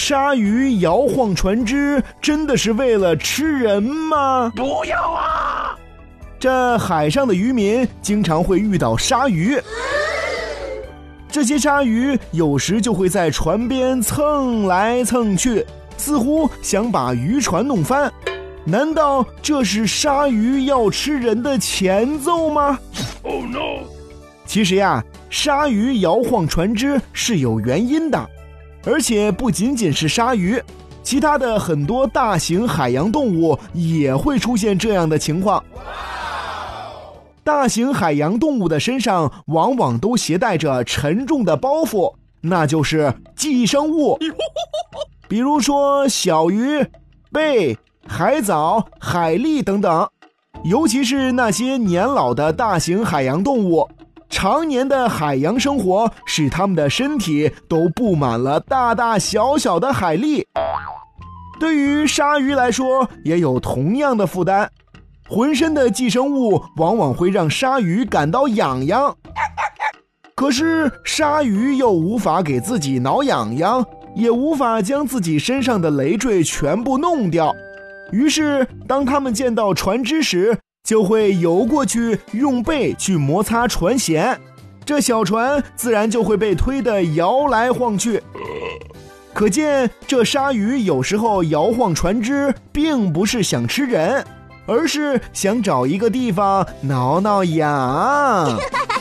鲨鱼摇晃船只，真的是为了吃人吗？不要啊！这海上的渔民经常会遇到鲨鱼，这些鲨鱼有时就会在船边蹭来蹭去，似乎想把渔船弄翻。难道这是鲨鱼要吃人的前奏吗？Oh no！其实呀，鲨鱼摇晃船只是有原因的。而且不仅仅是鲨鱼，其他的很多大型海洋动物也会出现这样的情况。大型海洋动物的身上往往都携带着沉重的包袱，那就是寄生物，比如说小鱼、贝、海藻、海蛎等等，尤其是那些年老的大型海洋动物。常年的海洋生活使它们的身体都布满了大大小小的海蛎。对于鲨鱼来说，也有同样的负担，浑身的寄生物往往会让鲨鱼感到痒痒。可是鲨鱼又无法给自己挠痒痒，也无法将自己身上的累赘全部弄掉。于是，当它们见到船只时，就会游过去，用背去摩擦船舷，这小船自然就会被推得摇来晃去。可见，这鲨鱼有时候摇晃船只，并不是想吃人，而是想找一个地方挠挠痒。